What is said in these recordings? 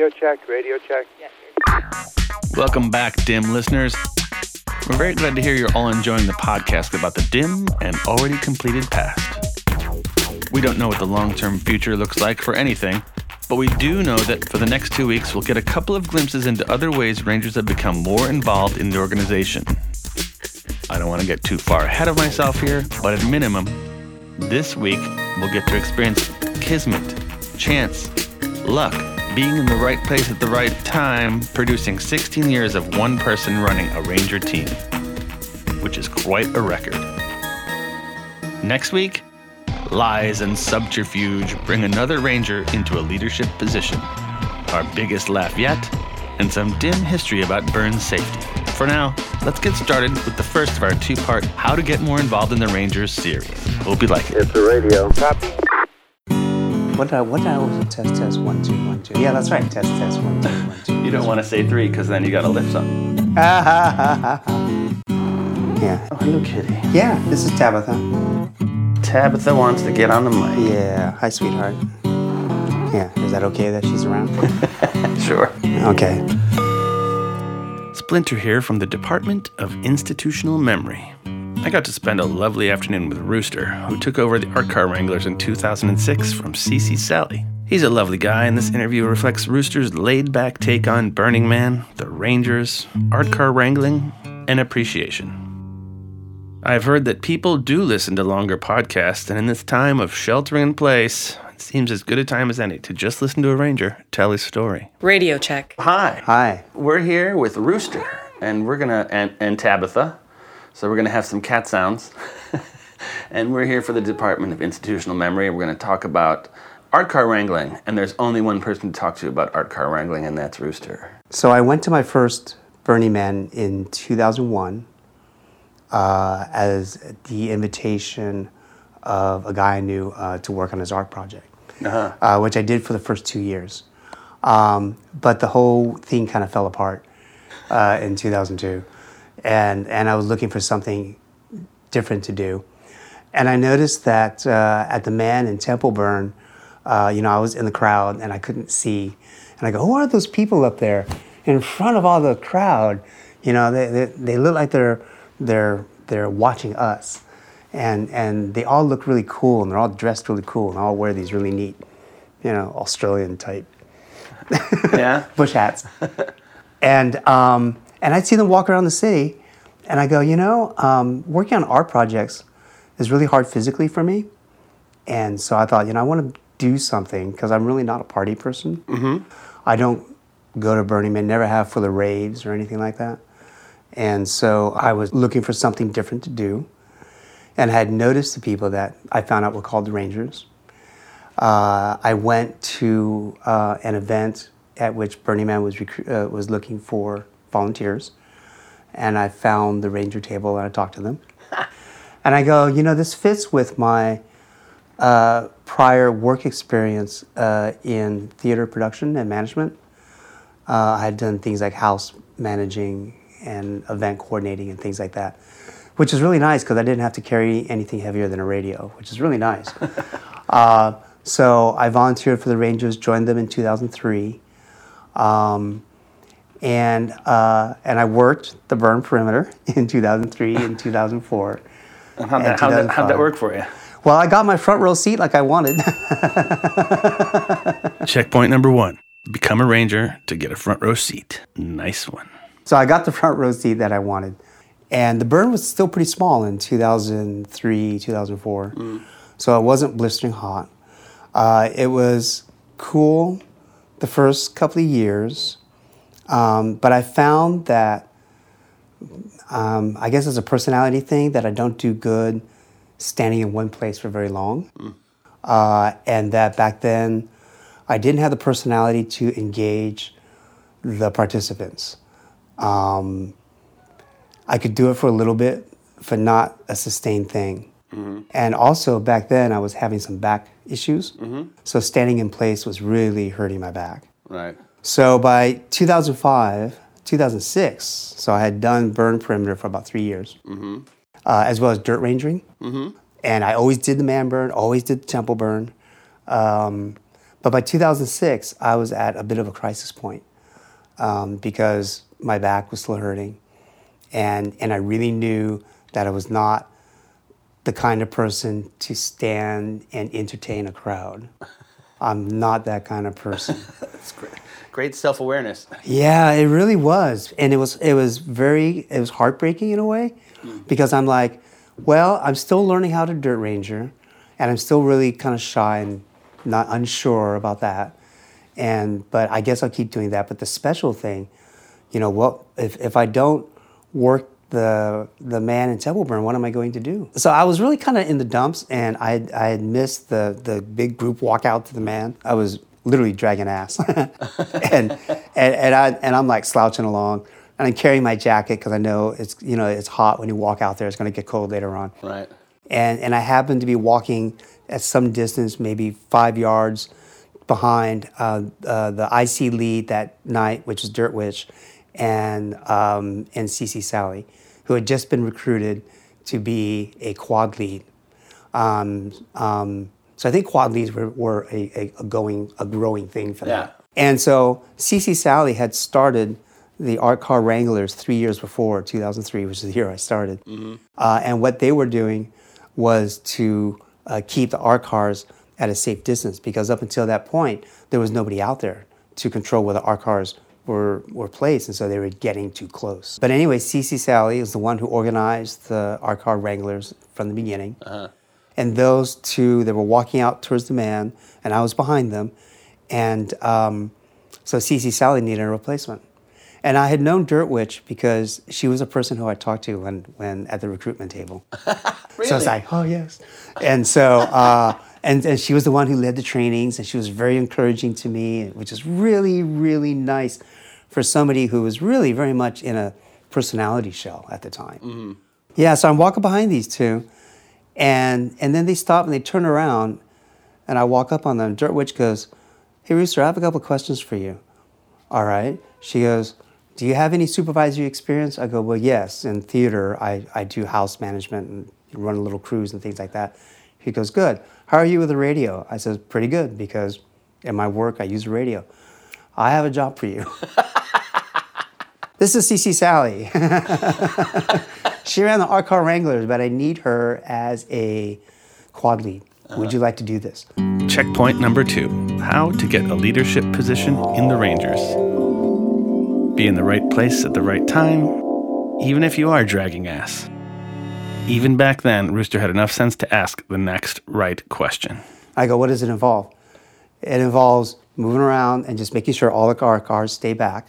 Radio check, radio check. Welcome back, dim listeners. We're very glad to hear you're all enjoying the podcast about the dim and already completed past. We don't know what the long term future looks like for anything, but we do know that for the next two weeks, we'll get a couple of glimpses into other ways Rangers have become more involved in the organization. I don't want to get too far ahead of myself here, but at minimum, this week we'll get to experience kismet, chance, luck, being in the right place at the right time, producing 16 years of one person running a Ranger team, which is quite a record. Next week, lies and subterfuge bring another Ranger into a leadership position. Our biggest laugh yet, and some dim history about burn safety. For now, let's get started with the first of our two part How to Get More Involved in the Rangers series. Hope you like it. It's the radio. Copy. What did I, what did I always test test one two one two? Yeah, that's right. Test test one two one two. You don't want to say three because then you got to lift something. yeah, Oh, hello, kitty. yeah. This is Tabitha. Tabitha wants to get on the mic. Yeah, hi, sweetheart. Yeah, is that okay that she's around? Sure. Okay. Splinter here from the Department of Institutional Memory. I got to spend a lovely afternoon with Rooster, who took over the Art Car Wranglers in 2006 from CC Sally. He's a lovely guy, and this interview reflects Rooster's laid back take on Burning Man, the Rangers, art car wrangling, and appreciation. I've heard that people do listen to longer podcasts, and in this time of sheltering in place, it seems as good a time as any to just listen to a Ranger tell his story. Radio check. Hi. Hi. We're here with Rooster, and we're gonna and, and Tabitha, so we're gonna have some cat sounds, and we're here for the Department of Institutional Memory. We're gonna talk about art car wrangling, and there's only one person to talk to about art car wrangling, and that's Rooster. So I went to my first Burning Man in 2001 uh, as the invitation of a guy I knew uh, to work on his art project, Uh-huh. uh, which I did for the first two years. Um, but the whole thing kind of fell apart uh, in 2002, and and I was looking for something different to do, and I noticed that uh, at the Man in Temple Burn, uh, you know, I was in the crowd and I couldn't see, and I go, who are those people up there in front of all the crowd? You know, they they, they look like they're they're they're watching us, and and they all look really cool and they're all dressed really cool and all wear these really neat, you know, Australian type Yeah. bush hats. and um, and I'd see them walk around the city, and I go, you know, um, working on art projects is really hard physically for me, and so I thought, you know, I want to do something because I'm really not a party person. Mm-hmm. I don't go to Burning Man, never have for the raves or anything like that, and so I was looking for something different to do, and I had noticed the people that I found out were called the Rangers. Uh, I went to uh, an event at which Burning Man was uh, was looking for volunteers, and I found the Ranger table and I talked to them, and I go, you know, this fits with my uh, prior work experience uh, in theater production and management. Uh, I had done things like house managing and event coordinating and things like that, which is really nice because I didn't have to carry anything heavier than a radio, which is really nice. uh, so I volunteered for the Rangers, joined them in 2003, um, and uh, and I worked the burn perimeter in 2003 and 2004. How'd and that, how'd, that, how'd that work for you? Well, I got my front row seat like I wanted. Checkpoint number one become a Ranger to get a front row seat. Nice one. So I got the front row seat that I wanted. And the burn was still pretty small in 2003, 2004. So it wasn't blistering hot. Uh, it was cool the first couple of years. Um, but I found that, um, I guess it's a personality thing, that I don't do good standing in one place for very long. Uh, and that back then, I didn't have the personality to engage the participants. Um, I could do it for a little bit, but not a sustained thing. And also back then, I was having some back issues. So standing in place was really hurting my back. Right. So by 2005, 2006, so I had done burn perimeter for about three years, uh, as well as dirt rangering. And I always did the man burn, always did the temple burn. Um, But by 2006, I was at a bit of a crisis point um, because my back was still hurting, and and I really knew that I was not the kind of person to stand and entertain a crowd. I'm not that kind of person. That's great. Great self awareness. Yeah, it really was, and it was it was very it was heartbreaking in a way, mm. because I'm like, well, I'm still learning how to dirt ranger, and I'm still really kind of shy and not unsure about that, and but I guess I'll keep doing that. But the special thing, you know, what if if I don't work the the man in Templeburn, what am I going to do? So I was really kind of in the dumps, and I I had missed the the big group walkout to the man. I was literally dragging ass, and, and and I and I'm like slouching along, and I'm carrying my jacket because I know it's you know it's hot when you walk out there. It's going to get cold later on Right. and and I happened to be walking at some distance, maybe five yards behind uh, uh, the IC lead that night, which is Dirt Witch, and um, and CC Sally, who had just been recruited to be a quad lead. Um, um, so I think quad leads were, were a, a, a going a growing thing for Yeah. them. And so CC Sally had started the Art Car Wranglers three years before, 2003, which is the year I started. Uh, and what they were doing was to uh, keep the art cars at a safe distance because up until that point, there was nobody out there to control where the art cars were, were placed. And so they were getting too close. But anyway, CC Sally is the one who organized the art car Wranglers from the beginning. And those two, they were walking out towards the man, and I was behind them. And um, so CC Sally needed a replacement. And I had known Dirt Witch because she was a person who I talked to when, when at the recruitment table. So I was Really? like, oh, yes. And so, uh, and, and she was the one who led the trainings, and she was very encouraging to me, which is really, really nice for somebody who was really very much in a personality shell at the time. Mm-hmm. Yeah, so I'm walking behind these two, and, and then they stop and they turn around, and I walk up on them. Dirt Witch goes, Hey, Rooster, I have a couple questions for you. All right. She goes, Do you have any supervisory experience? I go, Well, yes. In theater, I, I do house management and run a little cruise and things like that. He goes, Good. How are you with the radio? I says, Pretty good because in my work, I use the radio. I have a job for you. this is CC Sally. she ran the Art Car Wranglers, but I need her as a quad lead. Would you like to do this? Checkpoint number two how to get a leadership position in the Rangers. Be in the right place at the right time, even if you are dragging ass. Even back then, Rooster had enough sense to ask the next right question. I go, what does it involve? It involves moving around and just making sure all the car cars stay back.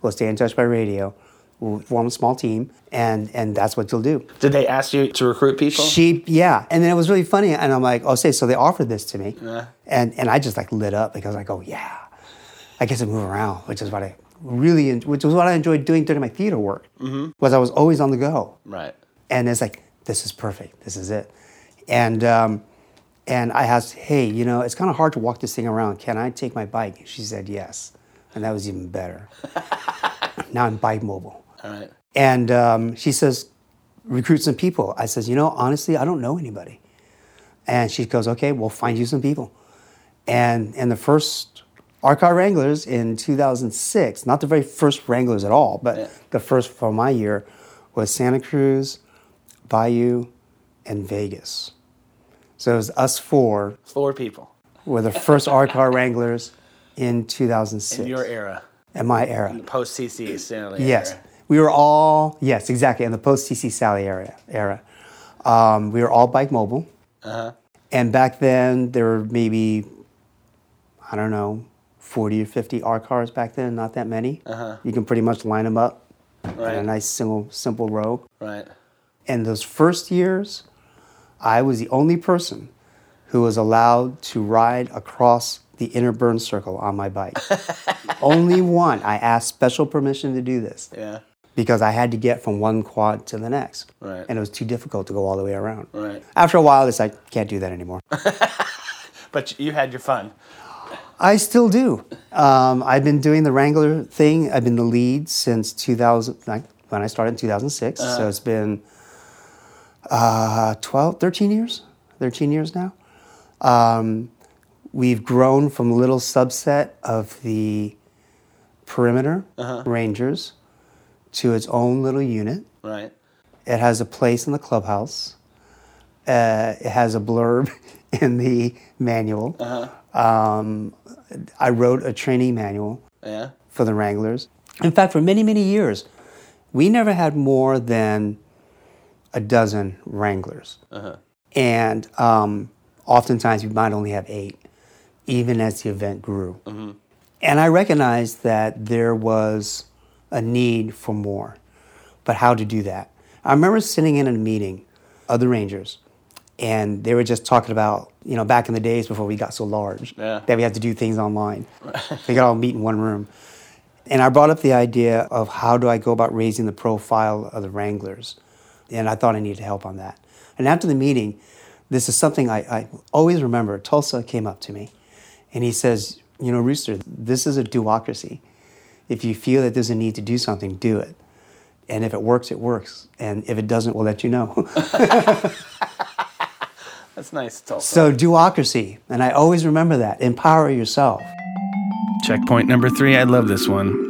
We'll stay in touch by radio. We'll form a small team, and and that's what you'll do. Did they ask you to recruit people? She, yeah, and then it was really funny, and I'm like, oh, say, so they offered this to me, Yeah. and and I just like lit up because I go, yeah, I get to move around, which is what I really, which was what I enjoyed doing during my theater work, mm-hmm. was I was always on the go right. and it's like this is perfect. This is it. And um, and i asked hey you know it's kind of hard to walk this thing around. Can i take my bike? She said yes. And that was even better. Now i'm bike mobile. All right. and um, she says recruit some people. I says you know honestly i don't know anybody. And she goes okay we'll find you some people. And and the first Art Car Wranglers in 2006, not the very first Wranglers at all, but Yeah. the first for my year was Santa Cruz, Bayou, and Vegas. So it was us four Four people were the first Art Car Wranglers in 2006. in your era, in my era. post CC Stanley. Yes, era. we were all yes, exactly in the post CC Sally era. Era, um, we were all bike mobile, Uh-huh. and back then there were maybe I don't know, forty or fifty art cars back then. Not that many. Uh-huh. You can pretty much line them up in a nice single simple row. Right. And those first years, I was the only person who was allowed to ride across the inner burn circle on my bike. only one. I asked special permission to do this Yeah. because I had to get from one quad to the next. Right. And it was too difficult to go all the way around. Right. After a while, it's like, can't do that anymore. But you had your fun. I still do. Um, I've been doing the Wrangler thing. I've been the lead since 2000, like, when I started in 2006. Uh-huh. So it's been uh, 12, 13 years, 13 years now. Um, we've grown from a little subset of the perimeter rangers to its own little unit. Right. It has a place in the clubhouse. Uh, it has a blurb in the manual. Uh Um, I wrote a training manual Yeah. for the Wranglers. In fact, for many, many years, we never had more than a dozen Wranglers. And um, oftentimes we might only have eight, even as the event grew. And I recognized that there was a need for more, but how to do that. I remember sitting in a meeting of the Rangers, and they were just talking about, you know, back in the days before we got so large, Yeah. that we had to do things online. we could all meet in one room. And I brought up the idea of how do I go about raising the profile of the Wranglers. And I thought I needed help on that. And after the meeting, this is something I, I always remember. Tulsa came up to me and he says, You know, Rooster, this is a do-ocracy. If you feel that there's a need to do something, do it. And if it works, it works. And if it doesn't, we'll let you know. That's nice. Tulsa. so, do-ocracy. And I always remember that. Empower yourself. Checkpoint number three. I love this one.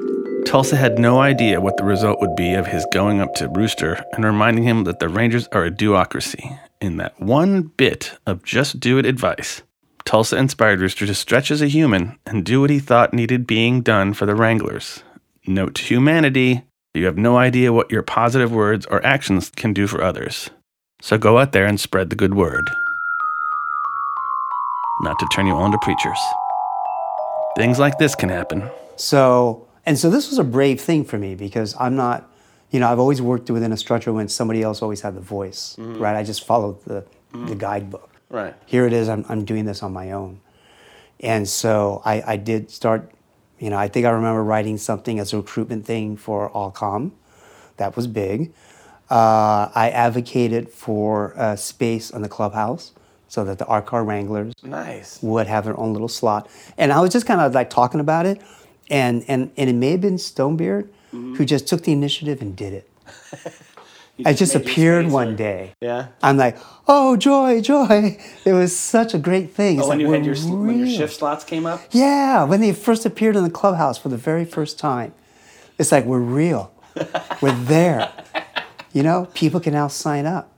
Tulsa had no idea what the result would be of his going up to Rooster and reminding him that the Rangers are a do-ocracy. In that one bit of just do it advice, Tulsa inspired Rooster to stretch as a human and do what he thought needed being done for the Wranglers. Note to humanity you have no idea what your positive words or actions can do for others. So go out there and spread the good word. Not to turn you all into preachers. Things like this can happen. So, and so this was a brave thing for me because I'm not, you know, I've always worked within a structure when somebody else always had the voice, right? I just followed the, the guidebook. Right. Here it is, I'm, I'm doing this on my own. And so I, I did start, you know, I think I remember writing something as a recruitment thing for Allcom. That was big. Uh, I advocated for uh, space on the clubhouse so that the Art Car Wranglers Nice. would have their own little slot. And I was just kind of like talking about it. And, and, and it may have been Stonebeard who just took the initiative and did it. I just made appeared one day. Yeah. I'm like, oh, joy, joy. It was such a great thing. It's Oh, when like, you had your sl- when your shift slots came up. Yeah, when they first appeared in the clubhouse for the very first time. It's like, we're real. we're there. You know, people can now sign up.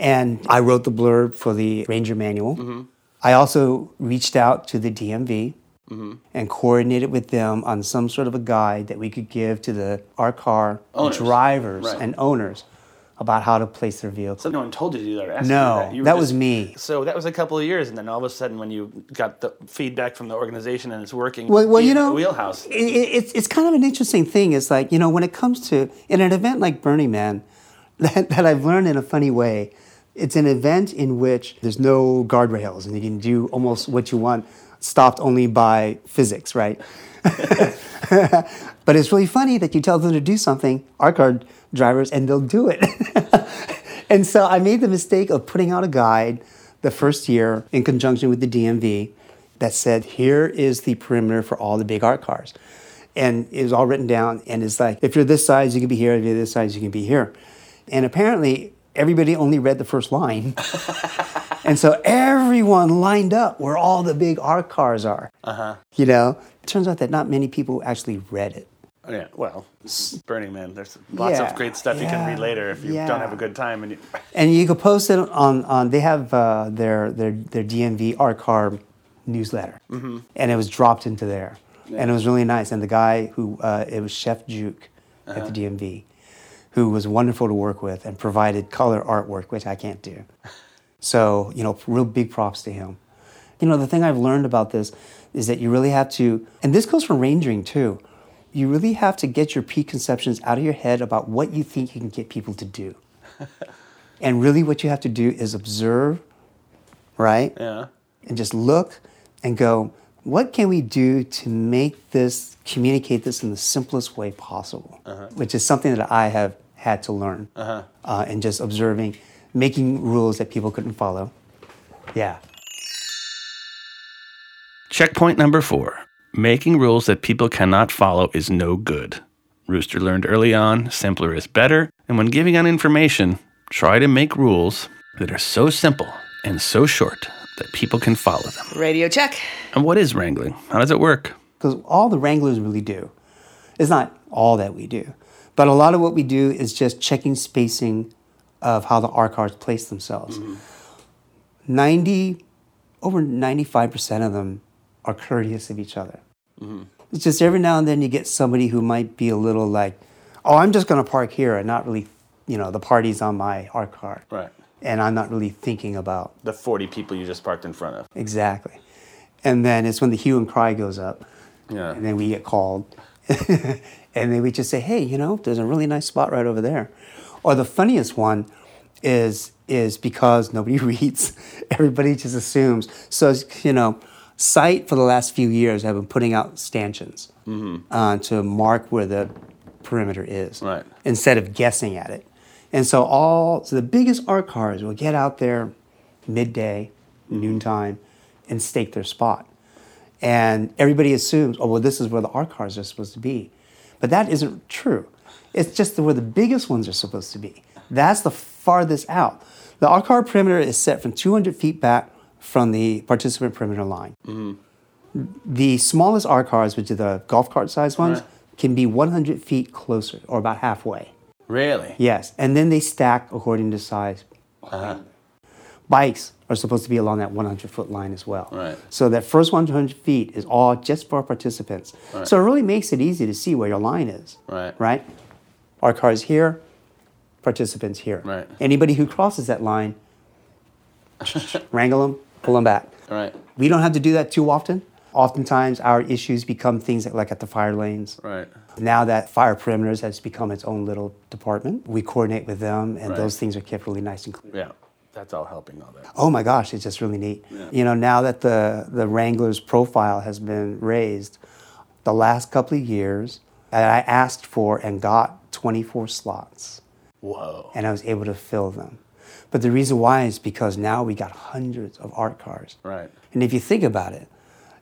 And I wrote the blurb for the Ranger Manual. Mm-hmm. I also reached out to the DMV Mm-hmm. and coordinated with them on some sort of a guide that we could give to the art car Owners. drivers Right. and owners about how to place their vehicle. So no one told you to do that. Or asked No, you that. You were that was me. So that was a couple of years, and then all of a sudden, when you got the feedback from the organization and it's working, Well, well you know, wheelhouse. It, it- it's it's kind of an interesting thing. It's like you know, when it comes to in an event like Burning Man, that, that I've learned in a funny way. It's an event in which there's no guardrails and you can do almost what you want, stopped only by physics, right? but it's really funny that you tell them to do something, art car drivers, and they'll do it. and so I made the mistake of putting out a guide the first year in conjunction with the DMV that said, here is the perimeter for all the big art cars. And it was all written down, and it's like, if you're this size, you can be here. If you're this size, you can be here. And apparently, everybody only read the first line. and so everyone lined up where all the big art cars are. Uh-huh. You know, it turns out that not many people actually read it. Oh, yeah. Well, Burning Man. There's lots Yeah, of great stuff you can read later if you yeah. don't have a good time. And you, And you could post it on, on they have uh, their, their, their DMV art car newsletter. And it was dropped into there. And it was really nice. And the guy who, uh, it was Chef Juke at the DMV, who was wonderful to work with and provided color artwork, which I can't do. So, you know, real big props to him. You know, the thing I've learned about this is that you really have to, and this goes for rangering too, you really have to get your preconceptions out of your head about what you think you can get people to do. and really, what you have to do is observe, right? yeah. And just look and go, what can we do to make this, communicate this in the simplest way possible? Uh-huh. Which is something that I have had to learn. Uh-huh. Uh, and just observing, making rules that people couldn't follow. Yeah. Checkpoint number four making rules that people cannot follow is no good. Rooster learned early on simpler is better, and when giving out information, try to make rules that are so simple and so short that people can follow them. Radio check. And what is wrangling? How does it work? because all the Wranglers really do. It's not all that we do, but a lot of what we do is just checking spacing of how the art cars place themselves. Mm-hmm. 90, over 95% of them are courteous of each other. Mm-hmm. It's just every now and then you get somebody who might be a little like, oh, I'm just going to park here and not really, you know, the party's on my art car. Right. And I'm not really thinking about The 40 people you just parked in front of. exactly. And then it's when the hue and cry goes up. Yeah. And then we get called. and then we just say, hey, you know, there's a really nice spot right over there. Or the funniest one is is because nobody reads, everybody just assumes. So, you know, Site for the last few years have been putting out stanchions uh, to mark where the perimeter is Right. instead of guessing at it. And so all so the biggest art cars will get out there midday, noontime, and stake their spot. And everybody assumes, oh well, this is where the art cars are supposed to be. But that isn't true. It's just where the biggest ones are supposed to be. That's the farthest out. The art car perimeter is set from 200 feet back from the participant perimeter line. The smallest art cars, which are the golf cart sized ones, Right. can be 100 feet closer or about halfway. Really? Yes, and then they stack according to size. Uh-huh. Bikes are supposed to be along that 100 foot line as well. Right. So that first 100 feet is all just for participants. Right. So it really makes it easy to see where your line is. Right. Right? Our cars here, participants here. Right. Anybody who crosses that line, wrangle them, pull them back. Right. We don't have to do that too often. Oftentimes, our issues become things like at the fire lanes. Right. Now that fire perimeters has become its own little department, we coordinate with them, and Right. those things are kept really nice and clear. Yeah. That's all helping all that. Oh my gosh, it's just really neat. You know, now that the the Wrangler's profile has been raised, the last couple of years, I asked for and got 24 slots, Whoa. and I was able to fill them. But the reason why is because now we got hundreds of art cars. Right. And if you think about it,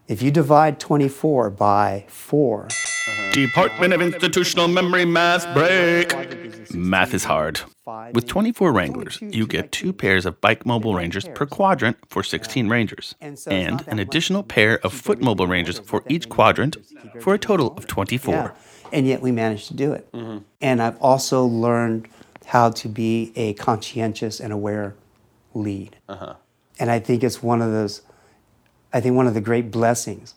if you divide 24 by 4, Uh-huh. Department of Institutional Memory Math break. Math is hard. With 24 Wranglers, you get two pairs of bike mobile Rangers per quadrant for 16 Rangers, and an additional pair of foot mobile Rangers for each quadrant for a total of 24. Yeah. And yet we managed to do it. Mm-hmm. And I've also learned how to be a conscientious and aware lead. Uh-huh. And I think it's one of those, I think one of the great blessings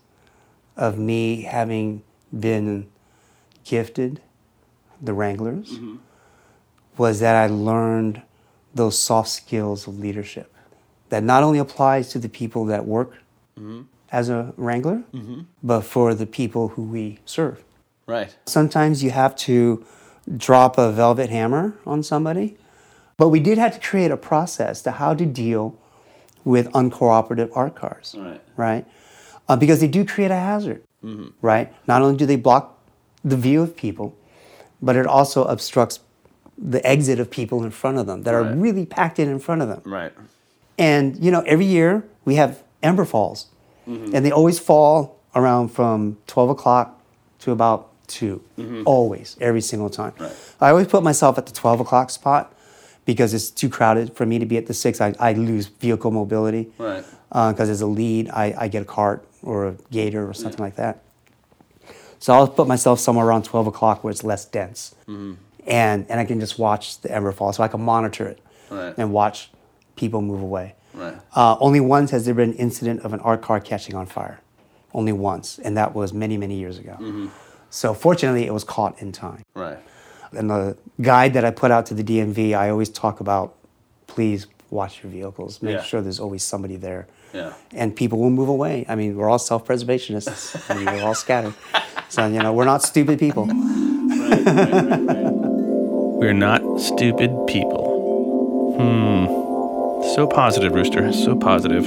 of me having been gifted the Wranglers mm-hmm. was that I learned those soft skills of leadership that not only applies to the people that work mm-hmm. as a Wrangler, mm-hmm. but for the people who we serve. Right. Sometimes you have to drop a velvet hammer on somebody, but we did have to create a process to how to deal with uncooperative art cars, Right. right? Uh, because they do create a hazard, right? Not only do they block the view of people, but it also obstructs the exit of people in front of them that are really packed in in front of them. Right. And you know, every year we have Ember Falls, Mm-hmm. and they always fall around from 12 o'clock to about 2 Always, every single time. Mm-hmm. Right. I always put myself at the 12 o'clock spot because it's too crowded for me to be at the six. I, I lose vehicle mobility. Right. Because as a lead, I, I get a cart or a gator or something like that. So I'll put myself somewhere around 12 o'clock where it's less dense. Mm-hmm. And, and I can just watch the Ember Fall so I can monitor it Right. and watch people move away. Right. Uh, only once has there been an incident of an art car catching on fire. Only once, and that was many, many years ago. Mm-hmm. So fortunately, it was caught in time. Right. And the guide that I put out to the DMV, I always talk about, please watch your vehicles. Make Yeah. sure there's always somebody there. Yeah. And people will move away. I mean, we're all self-preservationists. I mean, we're all scattered. So, you know, we're not stupid people. We're not stupid people. Hmm. So positive, Rooster. So positive.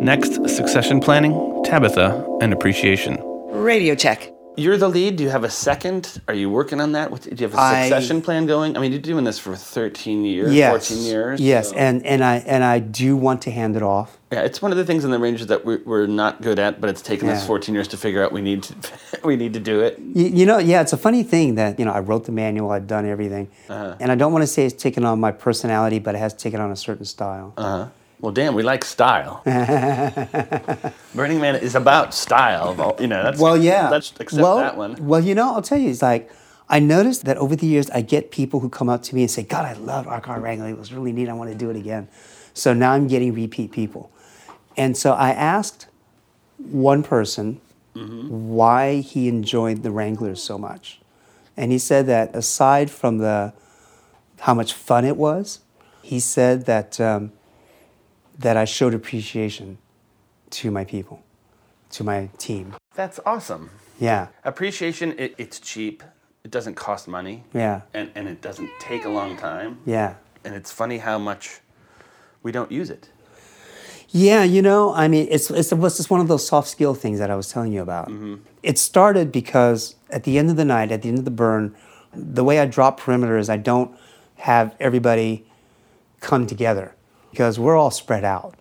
Next, succession planning, Tabitha, and appreciation. Radio check. You're the lead. Do you have a second? Are you working on that? What- Do you have a succession plan going? I mean, you're doing this for 13 years, Yes. 14 years. Yes, so- and, and, I, and I do want to hand it off. yeah, it's one of the things in the Rangers that we're, we're not good at, but it's taken us 14 years to figure out we need to we need to do it. You, you know, yeah, it's a funny thing that, you know, I wrote the manual, I've done everything. Uh-huh. And I don't want to say it's taken on my personality, but it has taken on a certain style. Uh-huh. Well, damn, we like style. Burning Man is about style. Well, You know, that's Well, yeah. Let's accept well, that one. Well, you know, I'll tell you, it's like I noticed that over the years, I get people who come up to me and say, "God, I love art car wrangling. It was really neat. I want to do it again." So now I'm getting repeat people, and so I asked one person why he enjoyed the Wranglers so much, and he said that aside from the how much fun it was, he said that um, that I showed appreciation to my people, to my team. That's awesome. Yeah. Appreciation, it, it's cheap. It doesn't cost money. Yeah. And, and it doesn't take a long time. Yeah. And it's funny how much we don't use it. Yeah, you know, I mean, it's, it's, it's just one of those soft skill things that I was telling you about. Mm-hmm. It started because at the end of the night, at the end of the burn, the way I drop perimeter is I don't have everybody come together because we're all spread out.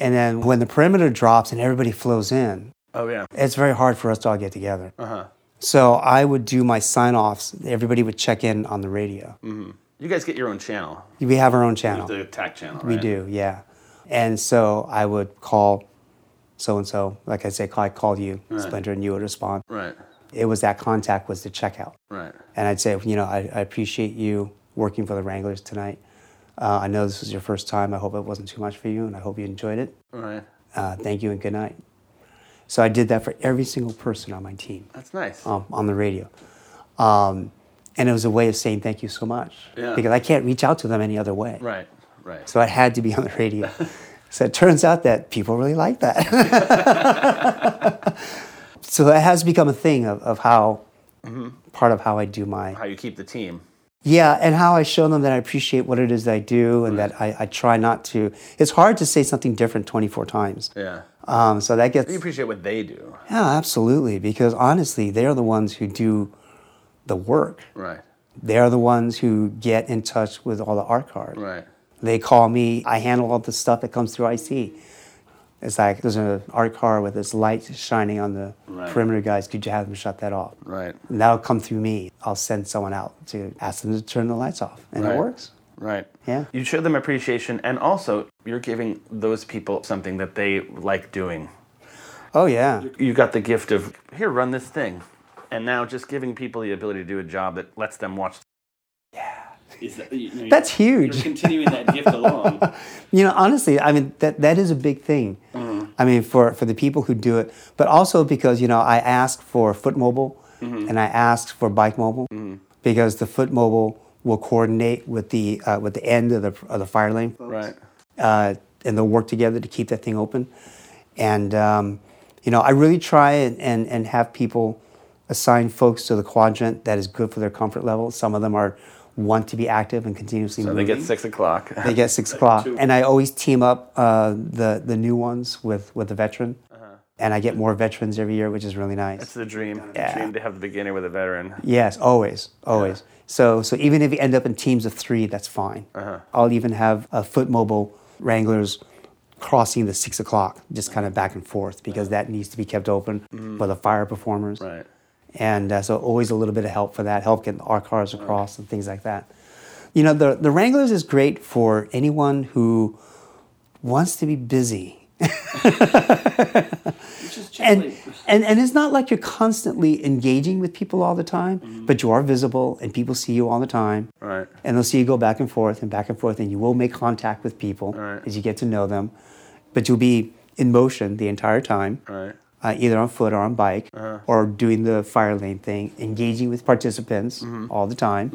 And then when the perimeter drops and everybody flows in, Oh, yeah. it's very hard for us to all get together. Uh-huh. So I would do my sign offs. Everybody would check in on the radio. Mm-hmm. You guys get your own channel. We have our own channel. The attack channel, We do, yeah. And so I would call so and so, like I say, I called you, Splinter, and you would respond. Right. It was that contact was the checkout. Right. And I'd say, you know, I, I appreciate you working for the Wranglers tonight. Uh, I know this was your first time. I hope it wasn't too much for you, and I hope you enjoyed it. Right. Uh, thank you and good night. So I did that for every single person on my team That's nice. um, on the radio. Um, and it was a way of saying thank you so much Yeah. because I can't reach out to them any other way. Right. Right. So it had to be on the radio. so it turns out that people really like that. so that has become a thing of, of how, part of how I do my, How you keep the team. Yeah, and how I show them that I appreciate what it is that I do and that I, I try not to. It's hard to say something different 24 times. Yeah. Um, so that gets, You appreciate what they do. yeah, absolutely. Because honestly, they're the ones who do the work. Right. They're the ones who get in touch with all the art cards. Right. They call me. I handle all the stuff that comes through IC. It's like there's an art car with its light shining on the Right. perimeter guys. Could you have them shut that off? Right. And that'll come through me. I'll send someone out to ask them to turn the lights off, and Right. it works. Right. Yeah. You show them appreciation, and also you're giving those people something that they like doing. Oh yeah, You got the gift of here, run this thing, and now just giving people the ability to do a job that lets them watch. Yeah. That's huge. continuing that gift along. You know, honestly, I mean that that is a big thing. Mm-hmm. I mean, for for the people who do it, but also because you know I asked for Foot Mobile Mm-hmm. and I asked for Bike Mobile because the Foot Mobile will coordinate with the uh, with the end of the of the fire lane, folks. Right. Uh, and they'll work together to keep that thing open. And um, you know, I really try and, and and have people assign folks to the quadrant that is good for their comfort level. Some of them are want to be active and continuously So they get six o'clock. they get six o'clock, and I always team up uh, the the new ones with with the veteran, uh-huh. and I get more veterans every year, which is really nice. It's the dream. Yeah. The dream to have the beginner with a veteran. yes, always, always. So so even if you end up in teams of three, that's fine. Uh-huh. I'll even have a foot mobile wranglers crossing the six o'clock, just kind of back and forth because that needs to be kept open mm-hmm. for the fire performers. Right. And uh, so always a little bit of help for that, help getting our cars across and things like that. You know, the, the Wranglers is great for anyone who wants to be busy. and, and, and it's not like you're constantly engaging with people all the time, but you are visible and people see you all the time. Right. And they'll see you go back and forth and back and forth, and you will make contact with people Right. as you get to know them. But you'll be in motion the entire time Right. Uh, either on foot or on bike, Uh-huh. or doing the fire lane thing, engaging with participants Mm-hmm. all the time,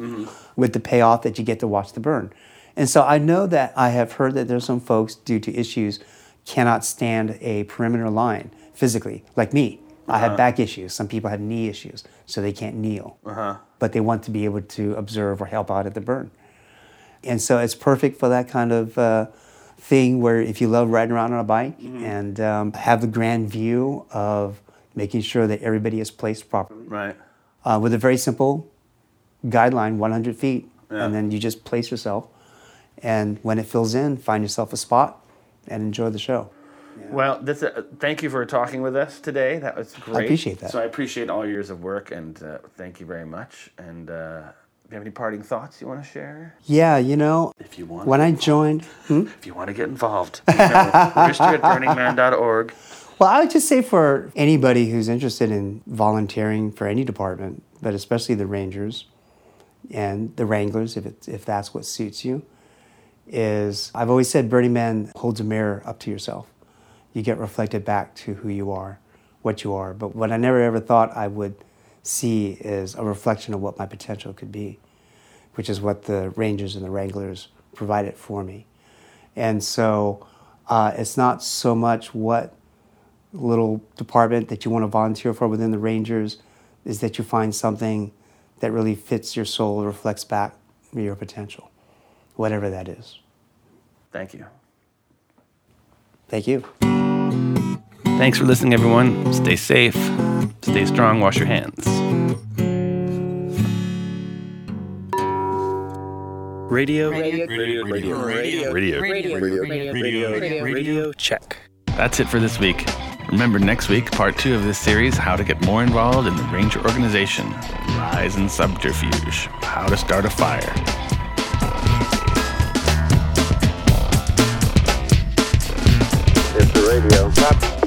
with the payoff that you get to watch the burn. And so I know that I have heard that there's some folks, due to issues, cannot stand a perimeter line physically, like me. I Uh-huh. have back issues. Some people have knee issues, so they can't kneel. Uh-huh. But they want to be able to observe or help out at the burn. And so it's perfect for that kind of uh, thing where if you love riding around on a bike Mm-hmm. and um, have the grand view of making sure that everybody is placed properly Right. uh, with a very simple guideline 100 feet. Yeah. And then you just place yourself. And when it fills in, find yourself a spot and enjoy the show. Well, this, uh, thank you for talking with us today. That was great. I appreciate that. So I appreciate all years of work, and uh, thank you very much. And uh, you have any parting thoughts you want to share? Yeah, you know, If you want, when I joined, hmm? if you want to get involved, you know, register at burningman.org. well, I would just say for anybody who's interested in volunteering for any department, but especially the Rangers and the Wranglers, if, it, if that's what suits you, is I've always said Burning Man holds a mirror up to yourself. You get reflected back to who you are, what you are. But what I never ever thought I would see is a reflection of what my potential could be, which is what the Rangers and the Wranglers provided for me. And so uh, it's not so much what little department that you want to volunteer for within the Rangers, is that you find something that really fits your soul, reflects back your potential, whatever that is. Thank you. Thank you. Thanks for listening, everyone. Stay safe, stay strong, wash your hands. Radio. Radio. Radio. Radio. Radio. Radio. Radio. Radio. Radio. Check. That's it for this week. Remember, next week, part two of this series How to Get More Involved in the Ranger Organization, Lies and Subterfuge, How to Start a Fire. It's the radio. Copy.